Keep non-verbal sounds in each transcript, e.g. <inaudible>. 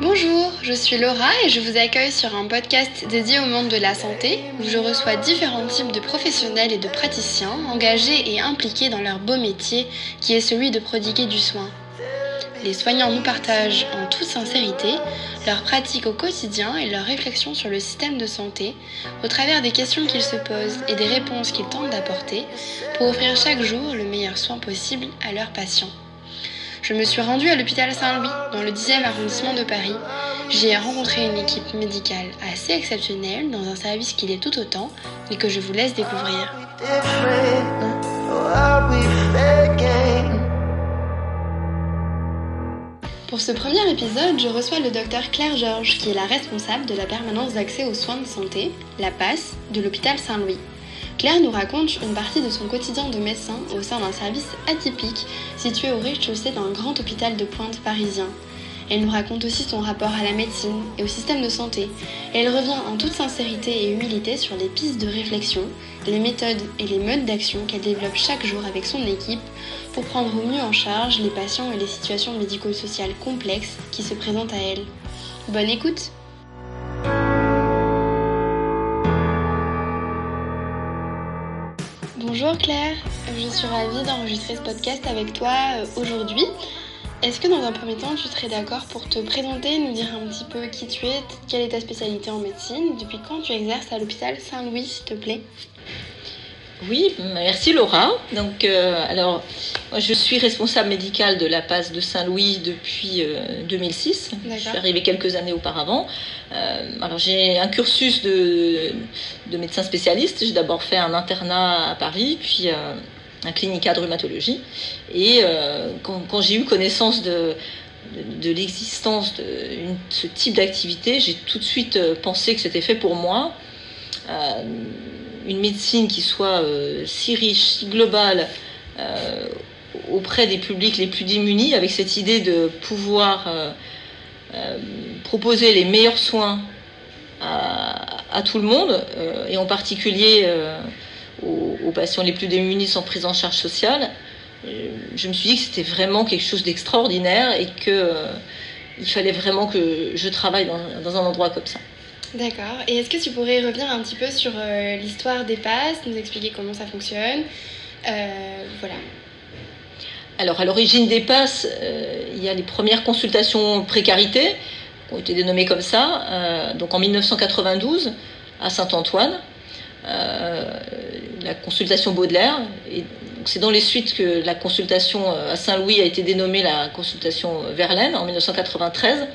Bonjour, je suis Laura et je vous accueille sur un podcast dédié au monde de la santé où je reçois différents types de professionnels et de praticiens engagés et impliqués dans leur beau métier qui est celui de prodiguer du soin. Les soignants nous partagent en toute sincérité leurs pratiques au quotidien et leurs réflexions sur le système de santé au travers des questions qu'ils se posent et des réponses qu'ils tentent d'apporter pour offrir chaque jour le meilleur soin possible à leurs patients. Je me suis rendue à l'hôpital Saint-Louis, dans le 10e arrondissement de Paris. J'y ai rencontré une équipe médicale assez exceptionnelle dans un service qui l'est tout autant et que je vous laisse découvrir. Pour ce premier épisode, je reçois le docteur Claire Georges, qui est la responsable de la permanence d'accès aux soins de santé, la PASS, de l'hôpital Saint-Louis. Claire nous raconte une partie de son quotidien de médecin au sein d'un service atypique situé au rez-de-chaussée d'un grand hôpital de pointe parisien. Elle nous raconte aussi son rapport à la médecine et au système de santé. Elle revient en toute sincérité et humilité sur les pistes de réflexion, les méthodes et les modes d'action qu'elle développe chaque jour avec son équipe pour prendre au mieux en charge les patients et les situations médico-sociales complexes qui se présentent à elle. Bonne écoute Bonjour Claire, je suis ravie d'enregistrer ce podcast avec toi euh, aujourd'hui. Est-ce que dans un premier temps, tu serais d'accord pour te présenter, nous dire un petit peu qui tu es, quelle est ta spécialité en médecine, depuis quand tu exerces à l'hôpital Saint-Louis, s'il te plaît? Oui, merci Laura. Donc, euh, alors, moi, je suis responsable médicale de la PASS de Saint-Louis depuis 2006. Euh, je suis arrivée quelques années auparavant. Euh, alors, j'ai un cursus de, de médecin spécialiste. J'ai d'abord fait un internat à Paris, puis un clinica de rhumatologie. Et quand, j'ai eu connaissance de, de, l'existence de ce type d'activité, j'ai tout de suite pensé que c'était fait pour moi une médecine qui soit euh, si riche, si globale euh, auprès des publics les plus démunis, avec cette idée de pouvoir euh, proposer les meilleurs soins à, tout le monde, et en particulier aux, patients les plus démunis sans prise en charge sociale, je me suis dit que c'était vraiment quelque chose d'extraordinaire et qu'il fallait vraiment que je travaille dans un endroit comme ça. D'accord. Et est-ce que tu pourrais revenir un petit peu sur euh, l'histoire des passes, nous expliquer comment ça fonctionne euh, Voilà. Alors, à l'origine des passes, euh, il y a les premières consultations précarité, qui ont été dénommées comme ça, donc en 1992, à Saint-Antoine, la consultation Baudelaire. C'est dans les suites que la consultation à Saint-Louis a été dénommée la consultation Verlaine en 1993.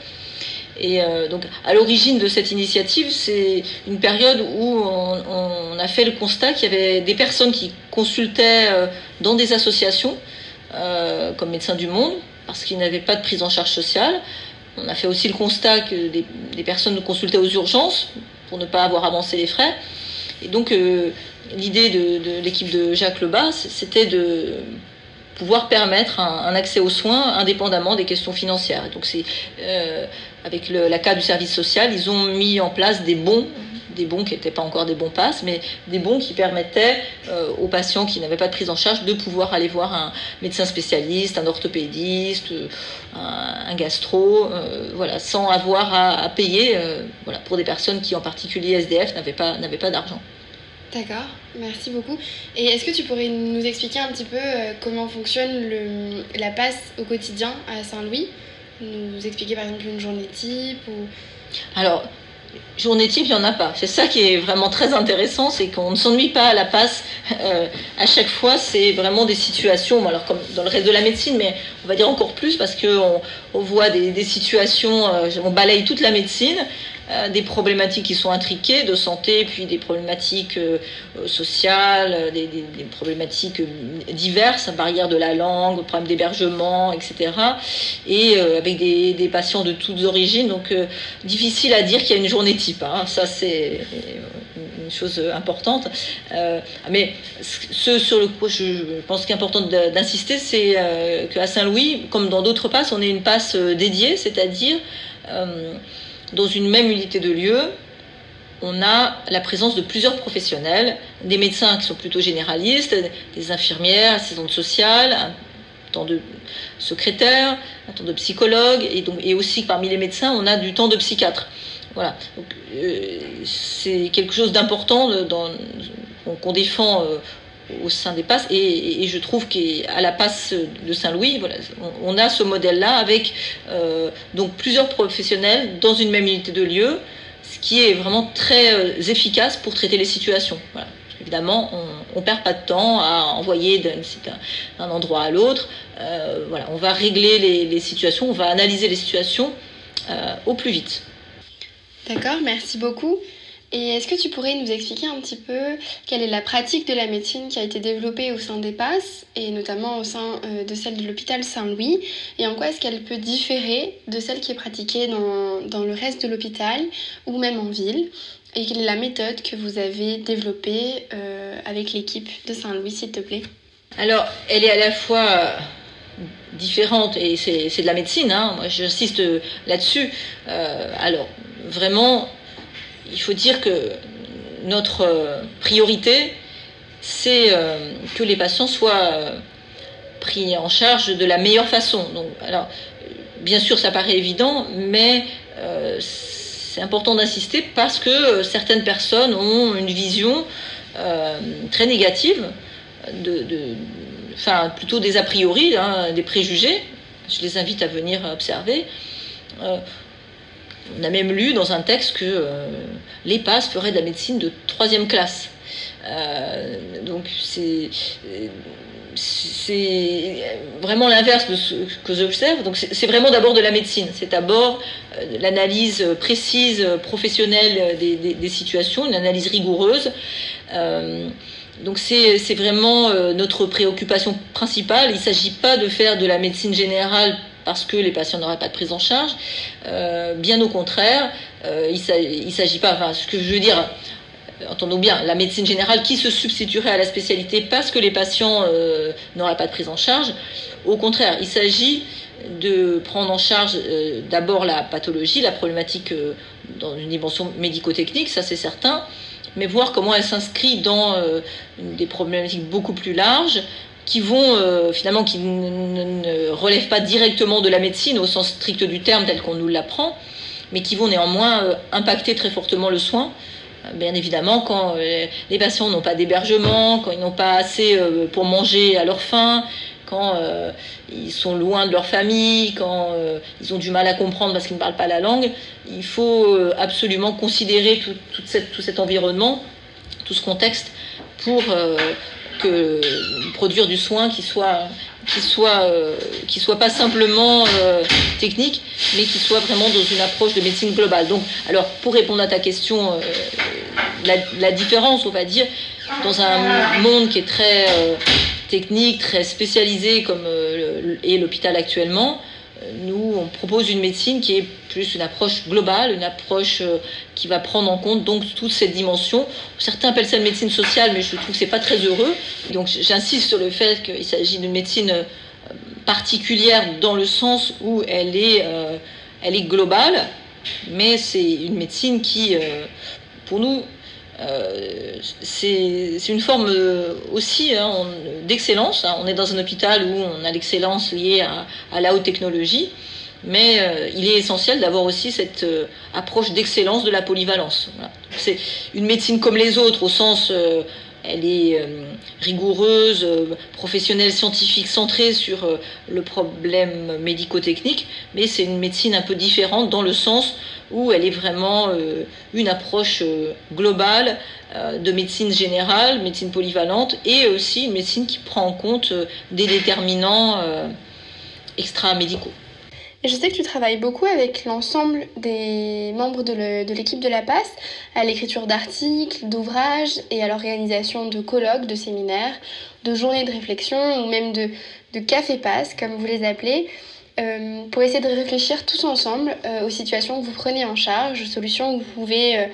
Et euh, donc, à l'origine de cette initiative, c'est une période où on, a fait le constat qu'il y avait des personnes qui consultaient euh, dans des associations, euh, comme Médecins du Monde, parce qu'ils n'avaient pas de prise en charge sociale. On a fait aussi le constat que des, des personnes consultaient aux urgences pour ne pas avoir avancé les frais. Et donc, l'idée de, l'équipe de Jacques Lebas, c'était de pouvoir permettre un, accès aux soins indépendamment des questions financières. donc c'est avec la carte du service social, ils ont mis en place des bons des bons qui n'étaient pas encore des bons passes, mais des bons qui permettaient euh, aux patients qui n'avaient pas de prise en charge de pouvoir aller voir un médecin spécialiste, un orthopédiste, un, gastro, euh, voilà, sans avoir à, payer voilà, pour des personnes qui, en particulier SDF, n'avaient pas, pas d'argent. D'accord, merci beaucoup. Et est-ce que tu pourrais nous expliquer un petit peu euh, comment fonctionne la passe au quotidien à Saint-Louis? Nous expliquer par exemple une journée type. Alors, journée type, il n'y en a pas. C'est ça qui est vraiment très intéressant, c'est qu'on ne s'ennuie pas à la passe. Euh, à chaque fois, c'est vraiment des situations, alors comme dans le reste de la médecine, mais on va dire encore plus parce qu'on on voit des, situations, euh, on balaye toute la médecine. Euh, des problématiques qui sont intriquées de santé, puis des problématiques euh, sociales, des, problématiques diverses, barrières de la langue, problèmes d'hébergement, etc. Et euh, avec des, patients de toutes origines, donc difficile à dire qu'il y a une journée type. Hein. Ça, c'est une chose importante. mais ce sur le coup, je pense qu'il est important d'insister, c'est qu'à Saint-Louis, comme dans d'autres passes, on est une passe dédiée, c'est-à-dire dans une même unité de lieu, on a la présence de plusieurs professionnels, des médecins qui sont plutôt généralistes, des infirmières, assistantes sociales, temps de secrétaire, un temps de psychologue, et, donc, et aussi parmi les médecins, on a du temps de psychiatre. Voilà. Euh, c'est quelque chose d'important qu'on défend euh, au sein des passes. Et, je trouve qu'à la passe de Saint-Louis, voilà, on, a ce modèle-là avec euh, donc plusieurs professionnels dans une même unité de lieu, ce qui est vraiment très efficace pour traiter les situations. Évidemment, on ne perd pas de temps à envoyer d'un endroit à l'autre. voilà, on va régler les, situations, on va analyser les situations au plus vite. D'accord, merci beaucoup. Et est-ce que tu pourrais nous expliquer un petit peu quelle est la pratique de la médecine qui a été développée au sein des PASS et notamment au sein euh, de celle de l'hôpital Saint-Louis et en quoi est-ce qu'elle peut différer de celle qui est pratiquée dans, dans le reste de l'hôpital ou même en ville et quelle est la méthode que vous avez développée euh, avec l'équipe de Saint-Louis s'il te plaît? Alors elle est à la fois euh, différente et c'est de la médecine, hein. moi j'insiste là-dessus. alors vraiment, il faut dire que notre euh, priorité, c'est euh, que les patients soient euh, pris en charge de la meilleure façon. Donc, alors, bien sûr, ça paraît évident, mais c'est important d'insister parce que certaines personnes ont une vision très négative, enfin, plutôt des a priori, hein, des préjugés. Je les invite à venir observer on a même lu dans un texte que euh, les passes feraient de la médecine de troisième classe. Euh, donc c'est vraiment l'inverse de ce que j'observe. Donc c'est vraiment d'abord de la médecine. C'est d'abord euh, l'analyse précise, professionnelle des, situations, une analyse rigoureuse. donc c'est vraiment notre préoccupation principale. Il ne s'agit pas de faire de la médecine générale parce que les patients n'auraient pas de prise en charge. Euh, bien au contraire, euh, il ne s'agit pas, enfin, ce que je veux dire, entendons bien, la médecine générale qui se substituerait à la spécialité parce que les patients euh, n'auraient pas de prise en charge. Au contraire, il s'agit de prendre en charge d'abord la pathologie, la problématique dans une dimension médico-technique, ça c'est certain, mais voir comment elle s'inscrit dans des problématiques beaucoup plus larges, qui vont euh, finalement qui ne, relèvent pas directement de la médecine au sens strict du terme tel qu'on nous l'apprend, mais qui vont néanmoins euh, impacter très fortement le soin. Euh, bien évidemment, quand les patients n'ont pas d'hébergement, quand ils n'ont pas assez pour manger à leur faim, quand ils sont loin de leur famille, quand ils ont du mal à comprendre parce qu'ils ne parlent pas la langue, il faut absolument considérer tout, tout cet environnement, tout ce contexte pour que produire du soin qui soit qui soit euh, qui soit pas simplement euh, technique mais qui soit vraiment dans une approche de médecine globale. Donc alors pour répondre à ta question euh, la, différence on va dire dans un monde qui est très technique très spécialisé comme est l'hôpital actuellement nous, on propose une médecine qui est plus une approche globale, une approche euh, qui va prendre en compte donc toutes ces dimensions. Certains appellent ça une médecine sociale, mais je trouve que c'est pas très heureux. Donc j'insiste sur le fait qu'il s'agit d'une médecine euh, particulière dans le sens où elle est, euh, elle est globale, mais c'est une médecine qui, pour nous, euh, c'est une forme euh, aussi hein, d'excellence. Hein. On est dans un hôpital où on a l'excellence liée à, la haute technologie, mais euh, il est essentiel d'avoir aussi cette approche d'excellence de la polyvalence. C'est une médecine comme les autres au sens elle est euh, rigoureuse, euh, professionnelle, scientifique, centrée sur euh, le problème médico-technique, mais c'est une médecine un peu différente dans le sens où elle est vraiment une approche globale de médecine générale, médecine polyvalente, et aussi une médecine qui prend en compte des déterminants extra-médicaux je sais que tu travailles beaucoup avec l'ensemble des membres de l'équipe de, la PASS à l'écriture d'articles, d'ouvrages et à l'organisation de colloques, de séminaires, de journées de réflexion ou même de, de café pass comme vous les appelez, euh, pour essayer de réfléchir tous ensemble euh, aux situations que vous prenez en charge, aux solutions que vous pouvez euh,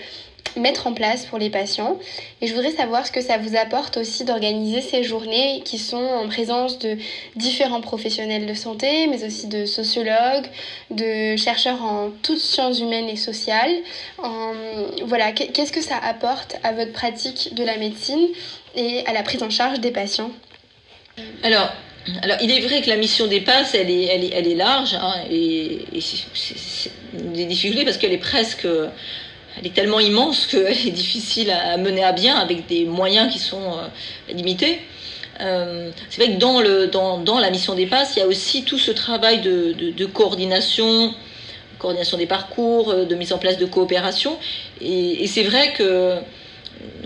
mettre en place pour les patients. Et je voudrais savoir ce que ça vous apporte aussi d'organiser ces journées qui sont en présence de différents professionnels de santé, mais aussi de sociologues, de chercheurs en toutes sciences humaines et sociales. voilà, qu'est-ce que ça apporte à votre pratique de la médecine et à la prise en charge des patients? Alors, alors, il est vrai que la mission des passes, elle est, elle est, large, hein, et, c'est des difficultés parce qu'elle est presque, elle est tellement immense qu'elle <laughs> est difficile à mener à bien avec des moyens qui sont euh, limités. Euh, c'est vrai que dans, la mission des passes, il y a aussi tout ce travail de, de, coordination, coordination des parcours, euh, de mise en place de coopération, et, c'est vrai que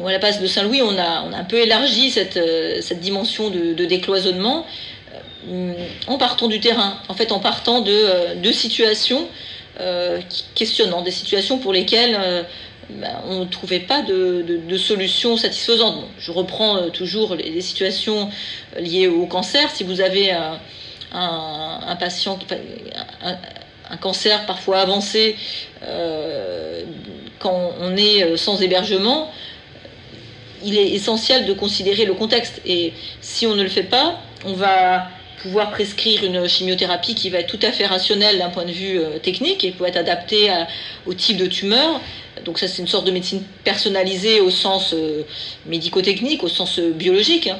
à la passe de Saint-Louis, on a, un peu élargi cette, dimension de, de décloisonnement en partant du terrain, en fait en partant de, euh, situations euh, questionnantes, des situations pour lesquelles ben, on ne trouvait pas de, solution satisfaisante. je reprends toujours les, situations liées au cancer. Si vous avez un, patient, un, un, cancer parfois avancé, quand on est sans hébergement, il est essentiel de considérer le contexte. Et si on ne le fait pas, on va pouvoir prescrire une chimiothérapie qui va être tout à fait rationnelle d'un point de vue euh, technique et peut être adaptée au type de tumeur. Donc ça c'est une sorte de médecine personnalisée au sens euh, médico-technique, au sens euh, biologique. Hein.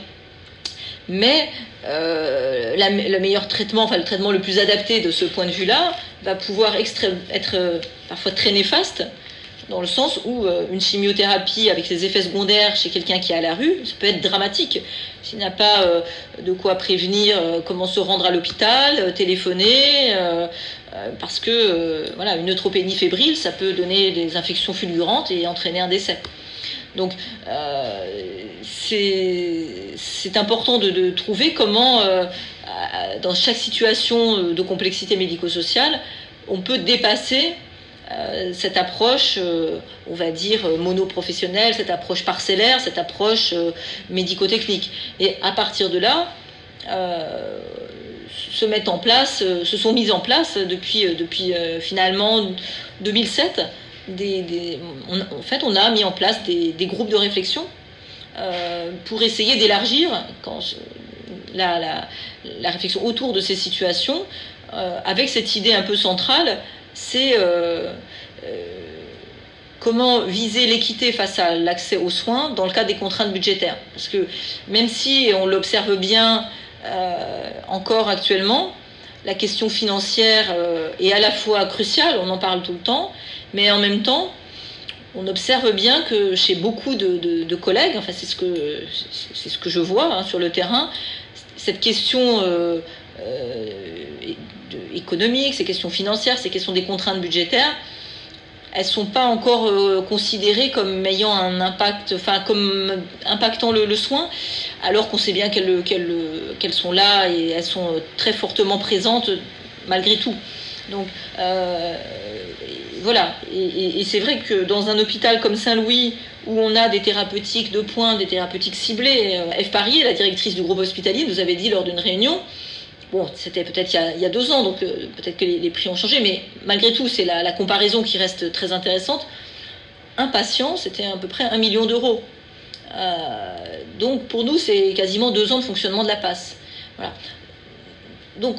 Mais le meilleur traitement, enfin le traitement le plus adapté de ce point de vue-là, va pouvoir être parfois très néfaste dans le sens où euh, une chimiothérapie avec ses effets secondaires chez quelqu'un qui est à la rue, ça peut être dramatique. S'il n'a pas euh, de quoi prévenir euh, comment se rendre à l'hôpital, téléphoner, parce que voilà, une neutropénie fébrile, ça peut donner des infections fulgurantes et entraîner un décès. Donc c'est important de, trouver comment, dans chaque situation de complexité médico-sociale, on peut dépasser cette approche, euh, on va dire, monoprofessionnelle, cette approche parcellaire, cette approche euh, médico-technique. Et à partir de là, se mettent en place, se sont mises en place depuis, depuis finalement 2007. Des, en fait, on a mis en place des, groupes de réflexion pour essayer d'élargir la, la, la, réflexion autour de ces situations avec cette idée un peu centrale c'est euh, euh, comment viser l'équité face à l'accès aux soins dans le cadre des contraintes budgétaires. Parce que même si on l'observe bien euh, encore actuellement, la question financière est à la fois cruciale, on en parle tout le temps, mais en même temps, on observe bien que chez beaucoup de, collègues, enfin c'est ce que c'est ce que je vois hein, sur le terrain, cette question économiques, ces questions financières, ces questions des contraintes budgétaires, elles sont pas encore euh, considérées comme ayant un impact, enfin comme impactant le, soin, alors qu'on sait bien qu'elles sont là et elles sont très fortement présentes malgré tout. Donc euh, voilà, et, c'est vrai que dans un hôpital comme Saint-Louis, où on a des thérapeutiques de points, des thérapeutiques ciblées, euh, F. Parier, la directrice du groupe hospitalier, nous avait dit lors d'une réunion, Bon, c'était peut-être il, y a deux ans, donc euh, peut-être que les, prix ont changé, mais malgré tout, c'est la, comparaison qui reste très intéressante. Un patient, c'était à peu près un million d'euros. Euh, donc pour nous, c'est quasiment deux ans de fonctionnement de la passe. Voilà. Donc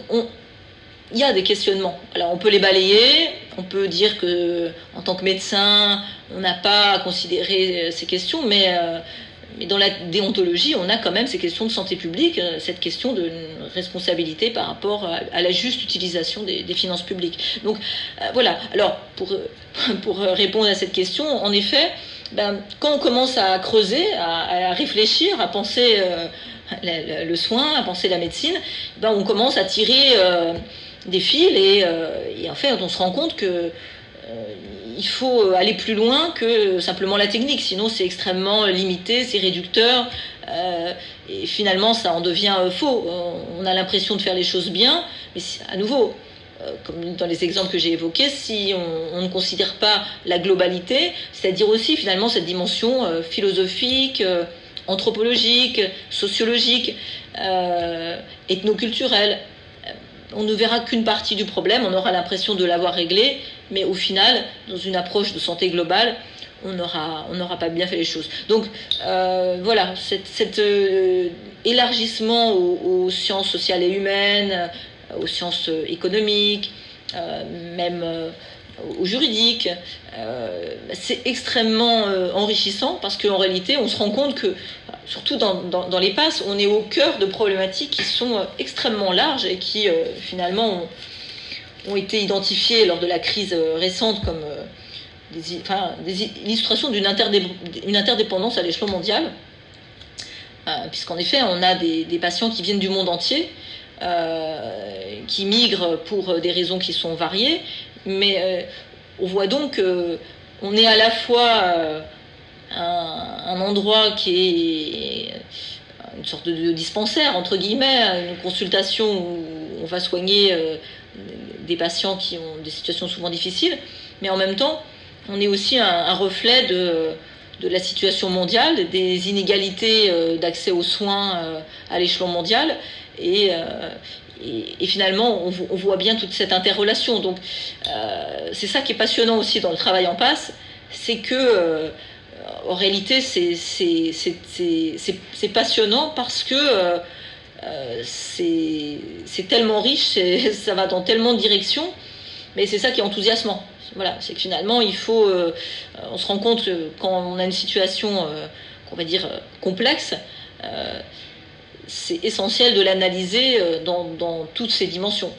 il y a des questionnements. Alors on peut les balayer, on peut dire que en tant que médecin, on n'a pas à considérer ces questions, mais mais dans la déontologie, on a quand même ces questions de santé publique, euh, cette question de responsabilité par rapport à, la juste utilisation des, finances publiques. Donc euh, voilà, alors pour, <laughs> pour répondre à cette question, en effet, ben, quand on commence à creuser, à, réfléchir, à penser euh, le, soin, à penser la médecine, ben, on commence à tirer des fils et, en fait on se rend compte que il faut euh, aller plus loin que simplement la technique, sinon c'est extrêmement limité, c'est réducteur, euh, et finalement ça en devient euh, faux. On a l'impression de faire les choses bien, mais à nouveau, comme dans les exemples que j'ai évoqués, si on, ne considère pas la globalité, c'est-à-dire aussi finalement cette dimension philosophique, anthropologique, sociologique, ethnoculturelle, on ne verra qu'une partie du problème, on aura l'impression de l'avoir réglé, mais au final, dans une approche de santé globale, on n'aura on pas bien fait les choses. Donc euh, voilà, cet, euh, élargissement aux, sciences sociales et humaines, euh, aux sciences économiques, même au juridique, c'est extrêmement enrichissant parce qu'en réalité, on se rend compte que surtout dans, dans, les passes, on est au cœur de problématiques qui sont extrêmement larges et qui finalement ont, été identifiées lors de la crise récente comme des, enfin, des illustrations d'une interdépendance à l'échelon mondial. Puisqu'en effet, on a des, des, patients qui viennent du monde entier, qui migrent pour des raisons qui sont variées, mais on voit donc qu'on est à la fois un, endroit qui est une sorte de dispensaire, entre guillemets, une consultation où on va soigner euh, des patients qui ont des situations souvent difficiles, mais en même temps, on est aussi un, reflet de, de, la situation mondiale, des inégalités euh, d'accès aux soins euh, à l'échelon mondial, et, et, finalement, on, voit bien toute cette interrelation. Donc, c'est ça qui est passionnant aussi dans le travail en passe, c'est que en réalité, c'est passionnant parce que euh, euh, c'est tellement riche, <laughs> ça va dans tellement de directions, mais c'est ça qui est enthousiasmant. Voilà, c'est que finalement, il faut. Euh, on se rend compte que quand on a une situation, qu'on va dire, complexe, c'est essentiel de l'analyser dans, toutes ses dimensions.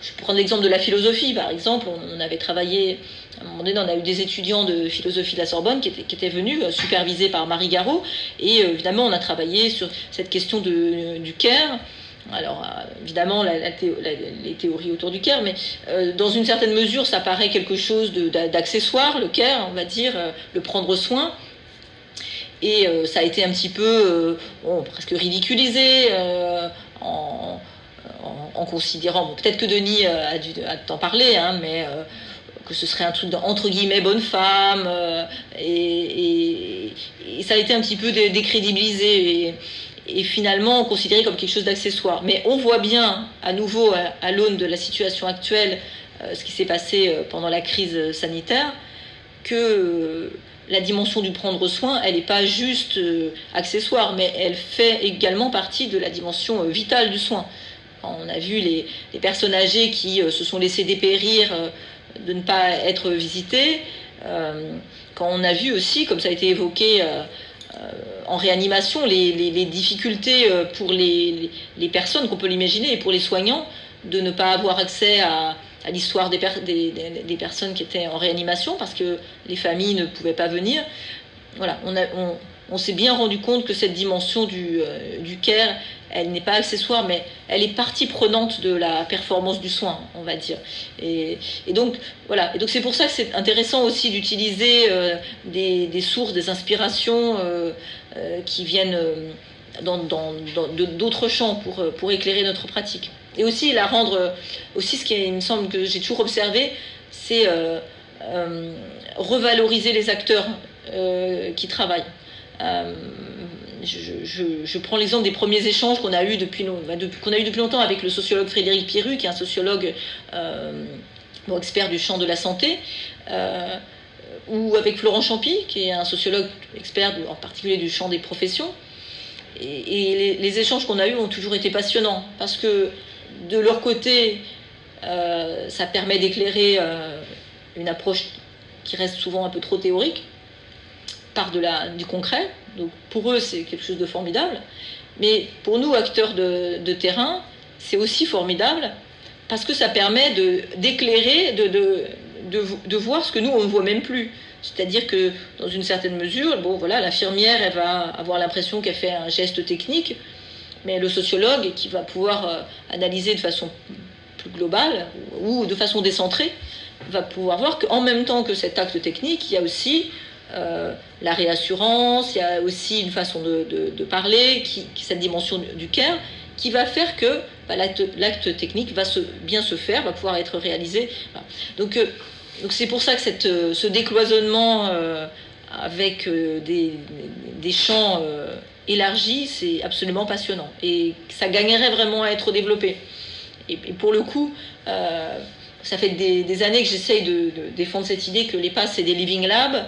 Je prends l'exemple de la philosophie, par exemple. On, avait travaillé, à un moment donné, on a eu des étudiants de philosophie de la Sorbonne qui étaient, venus, euh, supervisés par Marie Garot. Et euh, évidemment, on a travaillé sur cette question de, du care. Alors, euh, évidemment, les théories autour du care, mais dans une certaine mesure, ça paraît quelque chose d'accessoire, le care, on va dire, le prendre soin. Et ça a été un petit peu presque ridiculisé en, considérant, peut-être que Denis euh, a dû t'en parler, hein, mais euh, que ce serait un truc de, entre guillemets bonne femme, euh, et, ça a été un petit peu décrédibilisé et, finalement considéré comme quelque chose d'accessoire. Mais on voit bien, à nouveau, à, l'aune de la situation actuelle, ce qui s'est passé pendant la crise sanitaire, que la dimension du prendre soin, elle n'est pas juste accessoire, mais elle fait également partie de la dimension vitale du soin. On a vu les, personnes âgées qui euh, se sont laissées dépérir euh, de ne pas être visitées. Euh, quand on a vu aussi, comme ça a été évoqué en réanimation, les, difficultés pour les, personnes, qu'on peut l'imaginer, et pour les soignants, de ne pas avoir accès à, l'histoire des, personnes qui étaient en réanimation parce que les familles ne pouvaient pas venir. Voilà, on, s'est bien rendu compte que cette dimension du, du care, elle n'est pas accessoire, mais elle est partie prenante de la performance du soin, on va dire. Et, donc, voilà. Et donc, c'est pour ça que c'est intéressant aussi d'utiliser euh, des, sources, des inspirations euh, euh, qui viennent dans, d'autres champs pour, éclairer notre pratique. Et aussi, la rendre, aussi ce qui me semble que j'ai toujours observé, c'est revaloriser les acteurs qui travaillent je, prends l'exemple des premiers échanges qu'on a eu depuis, bah, longtemps avec le sociologue Frédéric Pierru, qui est un sociologue euh, expert du champ de la santé, euh, ou avec Florent Champy, qui est un sociologue expert en particulier du champ des professions. Et, les, échanges qu'on a eus ont toujours été passionnants, parce que de leur côté, euh, ça permet d'éclairer une approche qui reste souvent un peu trop théorique, par de la, du concret. Donc pour eux, c'est quelque chose de formidable. Mais pour nous, acteurs de, terrain, c'est aussi formidable parce que ça permet d'éclairer, de, de, de, voir ce que nous, on ne voit même plus. C'est-à-dire que dans une certaine mesure, bon, voilà, l'infirmière, elle va avoir l'impression qu'elle fait un geste technique, mais le sociologue, qui va pouvoir euh, analyser de façon plus globale ou de façon décentrée, va pouvoir voir qu'en même temps que cet acte technique, il y a aussi euh, la réassurance, il y a aussi une façon de, parler, cette dimension du care, qui va faire que bah, l'acte technique va bien se faire, va pouvoir être réalisé. Donc, euh, donc c'est pour ça que euh, ce décloisonnement avec des, champs élargis, c'est absolument passionnant. Et ça gagnerait vraiment à être développé. Et, pour le coup, ça fait des, années que j'essaye de, de, défendre cette idée que les passes, c'est des living labs.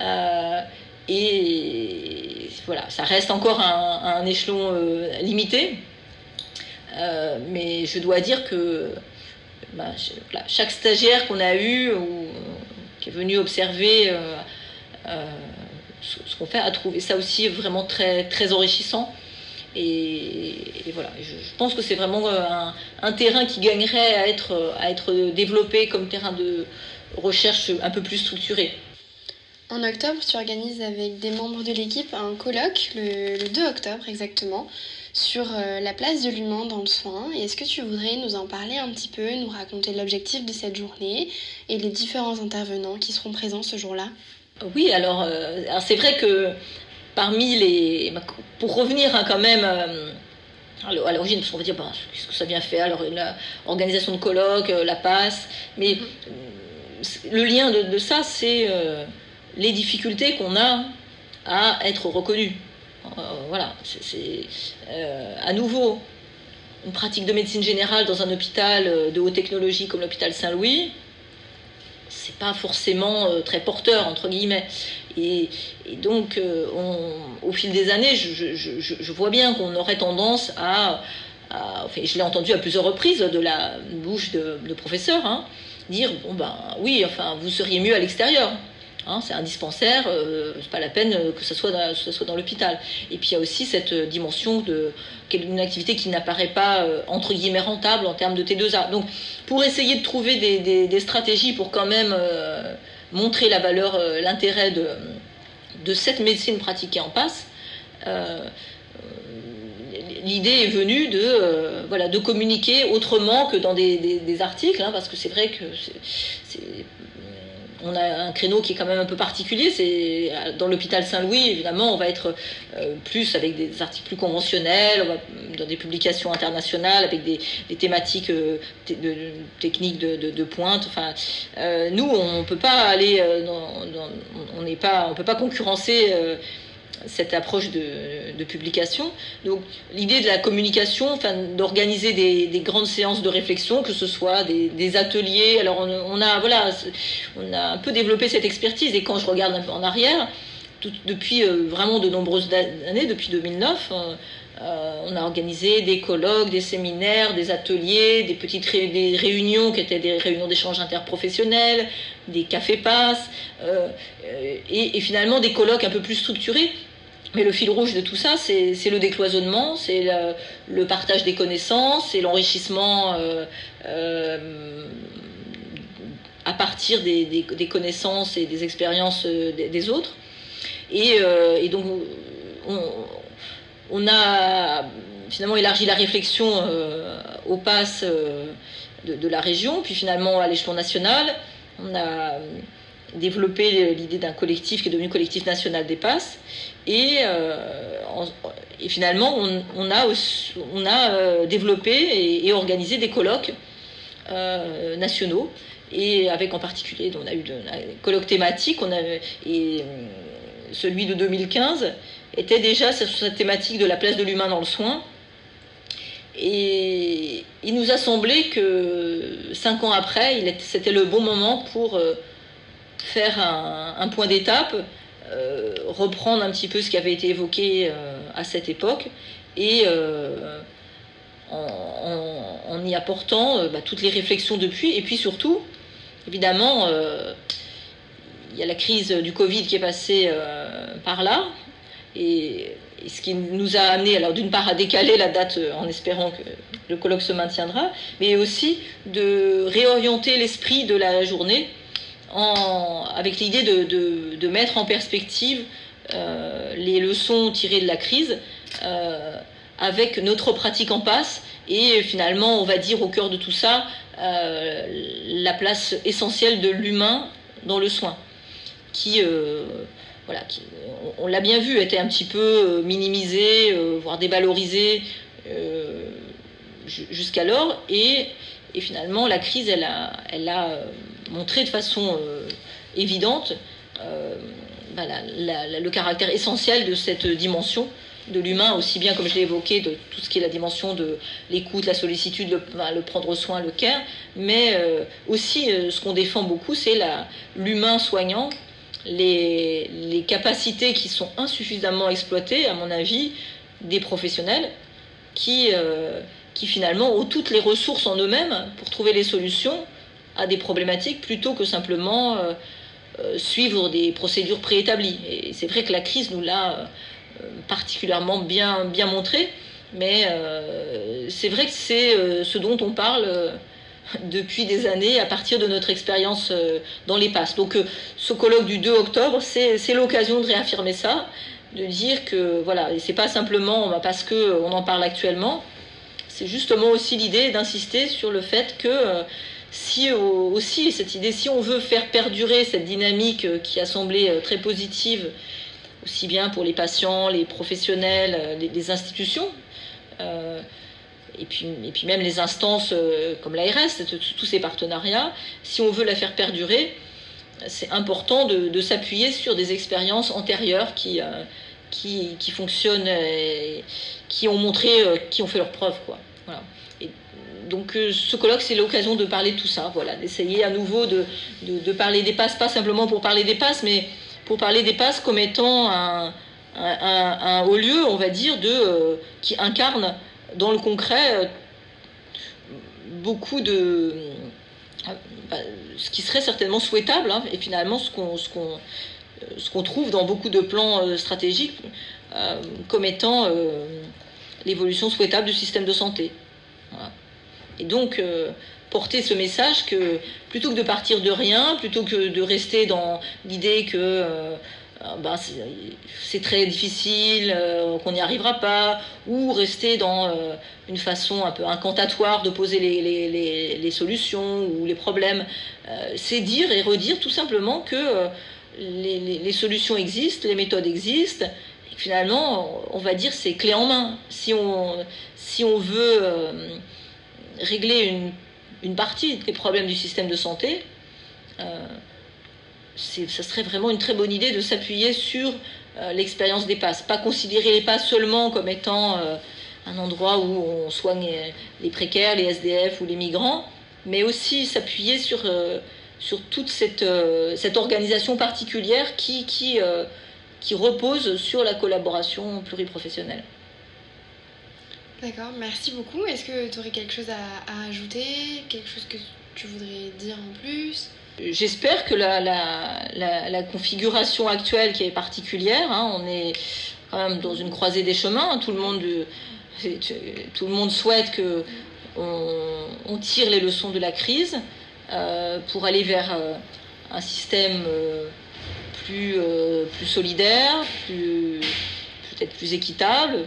Euh, et voilà, ça reste encore un, échelon euh, limité. Euh, mais je dois dire que bah, chaque stagiaire qu'on a eu ou qui est venu observer ce, qu'on fait, a trouvé ça aussi vraiment très, enrichissant. Et, voilà, je, pense que c'est vraiment un, terrain qui gagnerait à être développé comme terrain de recherche un peu plus structuré. En octobre, tu organises avec des membres de l'équipe un colloque, le, 2 octobre exactement, sur euh, la place de l'humain dans le soin. est-ce que tu voudrais nous en parler un petit peu, nous raconter l'objectif de cette journée et les différents intervenants qui seront présents ce jour-là? Oui, alors, euh, c'est vrai que parmi les... Pour revenir hein, quand même... Euh, à l'origine, parce qu'on va dire, bah, qu'est-ce que ça vient faire Alors, l'organisation de colloques, la passe, mais mm-hmm. le lien de, ça, c'est les difficultés qu'on a à être reconnu. Euh, voilà, c'est euh, à nouveau une pratique de médecine générale dans un hôpital euh, de haute technologie comme l'hôpital Saint-Louis. C'est pas forcément très porteur, entre guillemets. Et, donc, au fil des années, je, vois bien qu'on aurait tendance à, je l'ai entendu à plusieurs reprises de la bouche de, professeurs, hein, dire bon ben oui, enfin vous seriez mieux à l'extérieur. Hein, c'est un dispensaire, euh, c'est pas la peine que ce soit dans, dans l'hôpital. Et puis il y a aussi cette dimension de activité qui n'apparaît pas euh, entre guillemets rentable en termes de T2A. Donc pour essayer de trouver des, stratégies pour quand même euh, montrer la valeur, l'intérêt de, de cette médecine pratiquée en passe, l'idée est venue de, voilà, de communiquer autrement que dans des, articles, hein, parce que c'est vrai que c'est on a un créneau qui est quand même un peu particulier. C'est dans l'hôpital Saint-Louis, évidemment, on va être euh, plus avec des articles plus conventionnels, dans des publications internationales avec des, thématiques euh, techniques de, pointe. Euh, nous, on peut pas aller, on n'est pas, on peut pas concurrencer cette approche de, publication. Donc l'idée de la communication, enfin, d'organiser des, grandes séances de réflexion, que ce soit des, ateliers. Alors on, a voilà, on a un peu développé cette expertise et quand je regarde un peu en arrière, depuis euh, vraiment de nombreuses années, depuis 2009. Euh, euh, on a organisé des colloques, des séminaires, des ateliers, des petites réunions qui étaient des réunions d'échange interprofessionnels, des cafés-passes, et, et, finalement des colloques un peu plus structurés mais le fil rouge de tout ça, c'est le décloisonnement, c'est le, partage des connaissances, c'est l'enrichissement euh, euh, à partir des, connaissances et des expériences euh, des, autres. Et, donc, on, a finalement élargi la réflexion au pass de, de, la région, puis finalement à l'échelon national. On a développé l'idée d'un collectif qui est devenu collectif national des passes. Et, euh, finalement, on, a, on a euh, développé et, organisé des colloques euh, nationaux. Et avec en particulier, on a eu des colloques thématiques. On avait, et celui de 2015 était déjà sur cette thématique de la place de l'humain dans le soin. Et il nous a semblé que cinq ans après, c'était le bon moment pour faire un, point d'étape, euh, reprendre un petit peu ce qui avait été évoqué euh, à cette époque et euh, en, y apportant bah, toutes les réflexions depuis et puis surtout, évidemment, y a la crise du Covid qui est passée par là. Et, ce qui nous a amené, alors d'une part à décaler la date en espérant que le colloque se maintiendra, mais aussi de réorienter l'esprit de la journée avec l'idée de, mettre en perspective euh, les leçons tirées de la crise euh, avec notre pratique en passe. Et finalement, on va dire au cœur de tout ça, euh, la place essentielle de l'humain dans le soin, qui, voilà, on, l'a bien vu, était un petit peu minimisé, voire dévalorisé jusqu'alors, et, et, finalement, la crise, elle a, elle a montrer de façon euh, évidente euh, bah, le caractère essentiel de cette dimension de l'humain, aussi bien comme je l'ai évoqué, de tout ce qui est la dimension de l'écoute, la sollicitude, le, prendre soin, le care, mais euh, aussi ce qu'on défend beaucoup, c'est l'humain soignant, les, capacités qui sont insuffisamment exploitées, à mon avis, des professionnels qui, qui finalement ont toutes les ressources en eux-mêmes pour trouver les solutions à des problématiques plutôt que simplement euh, suivre des procédures préétablies. Et c'est vrai que la crise nous l'a particulièrement bien montré, mais c'est vrai que c'est ce dont on parle depuis des années à partir de notre expérience euh, dans les passes. Donc euh, ce colloque du 2 octobre, c'est l'occasion de réaffirmer ça, de dire que voilà, et c'est pas simplement parce que on en parle actuellement, c'est justement aussi l'idée d'insister sur le fait que euh, si aussi cette idée, si on veut faire perdurer cette dynamique qui a semblé très positive, aussi bien pour les patients, les professionnels, les, institutions, et puis, et puis même les instances euh, comme l'ARS, tous ces partenariats, si on veut la faire perdurer, c'est important de, s'appuyer sur des expériences antérieures qui, euh, qui, fonctionnent, qui ont montré, euh, qui ont fait leurs preuves. Voilà. Donc ce colloque, c'est l'occasion de parler de tout ça, voilà, d'essayer à nouveau de, de, parler des passes, pas simplement pour parler des passes, mais pour parler des passes comme étant un, un, un haut lieu, on va dire, de, qui incarne dans le concret, euh, beaucoup de. Euh, bah, ce qui serait certainement souhaitable, hein, et finalement euh, ce qu'on trouve dans beaucoup de plans stratégiques comme étant l'évolution souhaitable du système de santé. Et donc, porter ce message que plutôt que de partir de rien, plutôt que de rester dans l'idée que bah, c'est très difficile, euh, qu'on n'y arrivera pas, ou rester dans euh, une façon un peu incantatoire de poser les, solutions ou les problèmes. Euh, c'est dire et redire tout simplement que les, solutions existent, les méthodes existent, et finalement, on va dire c'est clé en main. Si on, si on veut régler une, une, partie des problèmes du système de santé, ça serait vraiment une très bonne idée de s'appuyer sur euh, l'expérience des passes. Pas considérer les passes seulement comme étant euh, un endroit où on soigne les précaires, les SDF ou les migrants, mais aussi s'appuyer sur, euh, sur toute cette, cette, organisation particulière qui, qui, qui repose sur la collaboration pluriprofessionnelle. D'accord, merci beaucoup. Est-ce que tu aurais quelque chose à ajouter? Quelque chose que tu voudrais dire en plus? J'espère que la, configuration actuelle qui est particulière, hein, on est quand même dans une croisée des chemins, tout le monde, tout le monde souhaite que on, tire les leçons de la crise euh, pour aller vers euh, un système euh, plus, solidaire, peut-être plus équitable,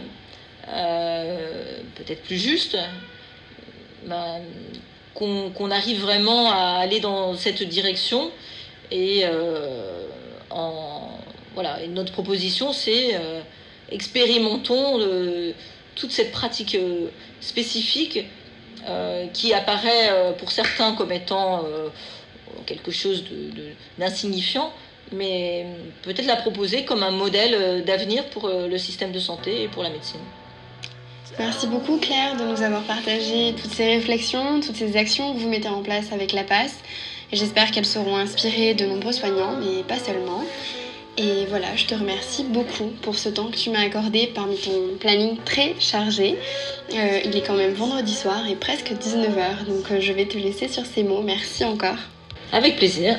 peut-être plus juste. Ben, qu'on arrive vraiment à aller dans cette direction. Et, euh, voilà, notre proposition, c'est euh, expérimentons euh, toute cette pratique spécifique qui apparaît pour certains comme étant quelque chose d'insignifiant, mais peut-être la proposer comme un modèle d'avenir pour le système de santé et pour la médecine. Merci beaucoup Claire de nous avoir partagé toutes ces réflexions, toutes ces actions que vous mettez en place avec la passe. J'espère qu'elles seront inspirées de nombreux soignants, mais pas seulement. Et voilà, je te remercie beaucoup pour ce temps que tu m'as accordé parmi ton planning très chargé. Euh, il est quand même vendredi soir et presque 19h, donc euh, je vais te laisser sur ces mots. Merci encore. Avec plaisir.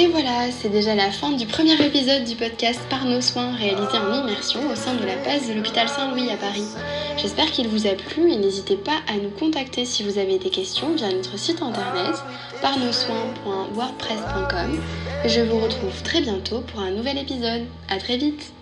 Et voilà, c'est déjà la fin du premier épisode du podcast Par nos soins réalisé en immersion au sein de la base de l'hôpital Saint-Louis à Paris. J'espère qu'il vous a plu et n'hésitez pas à nous contacter si vous avez des questions via notre site internet parnossoins.wordpress.com. Je vous retrouve très bientôt pour un nouvel épisode. À très vite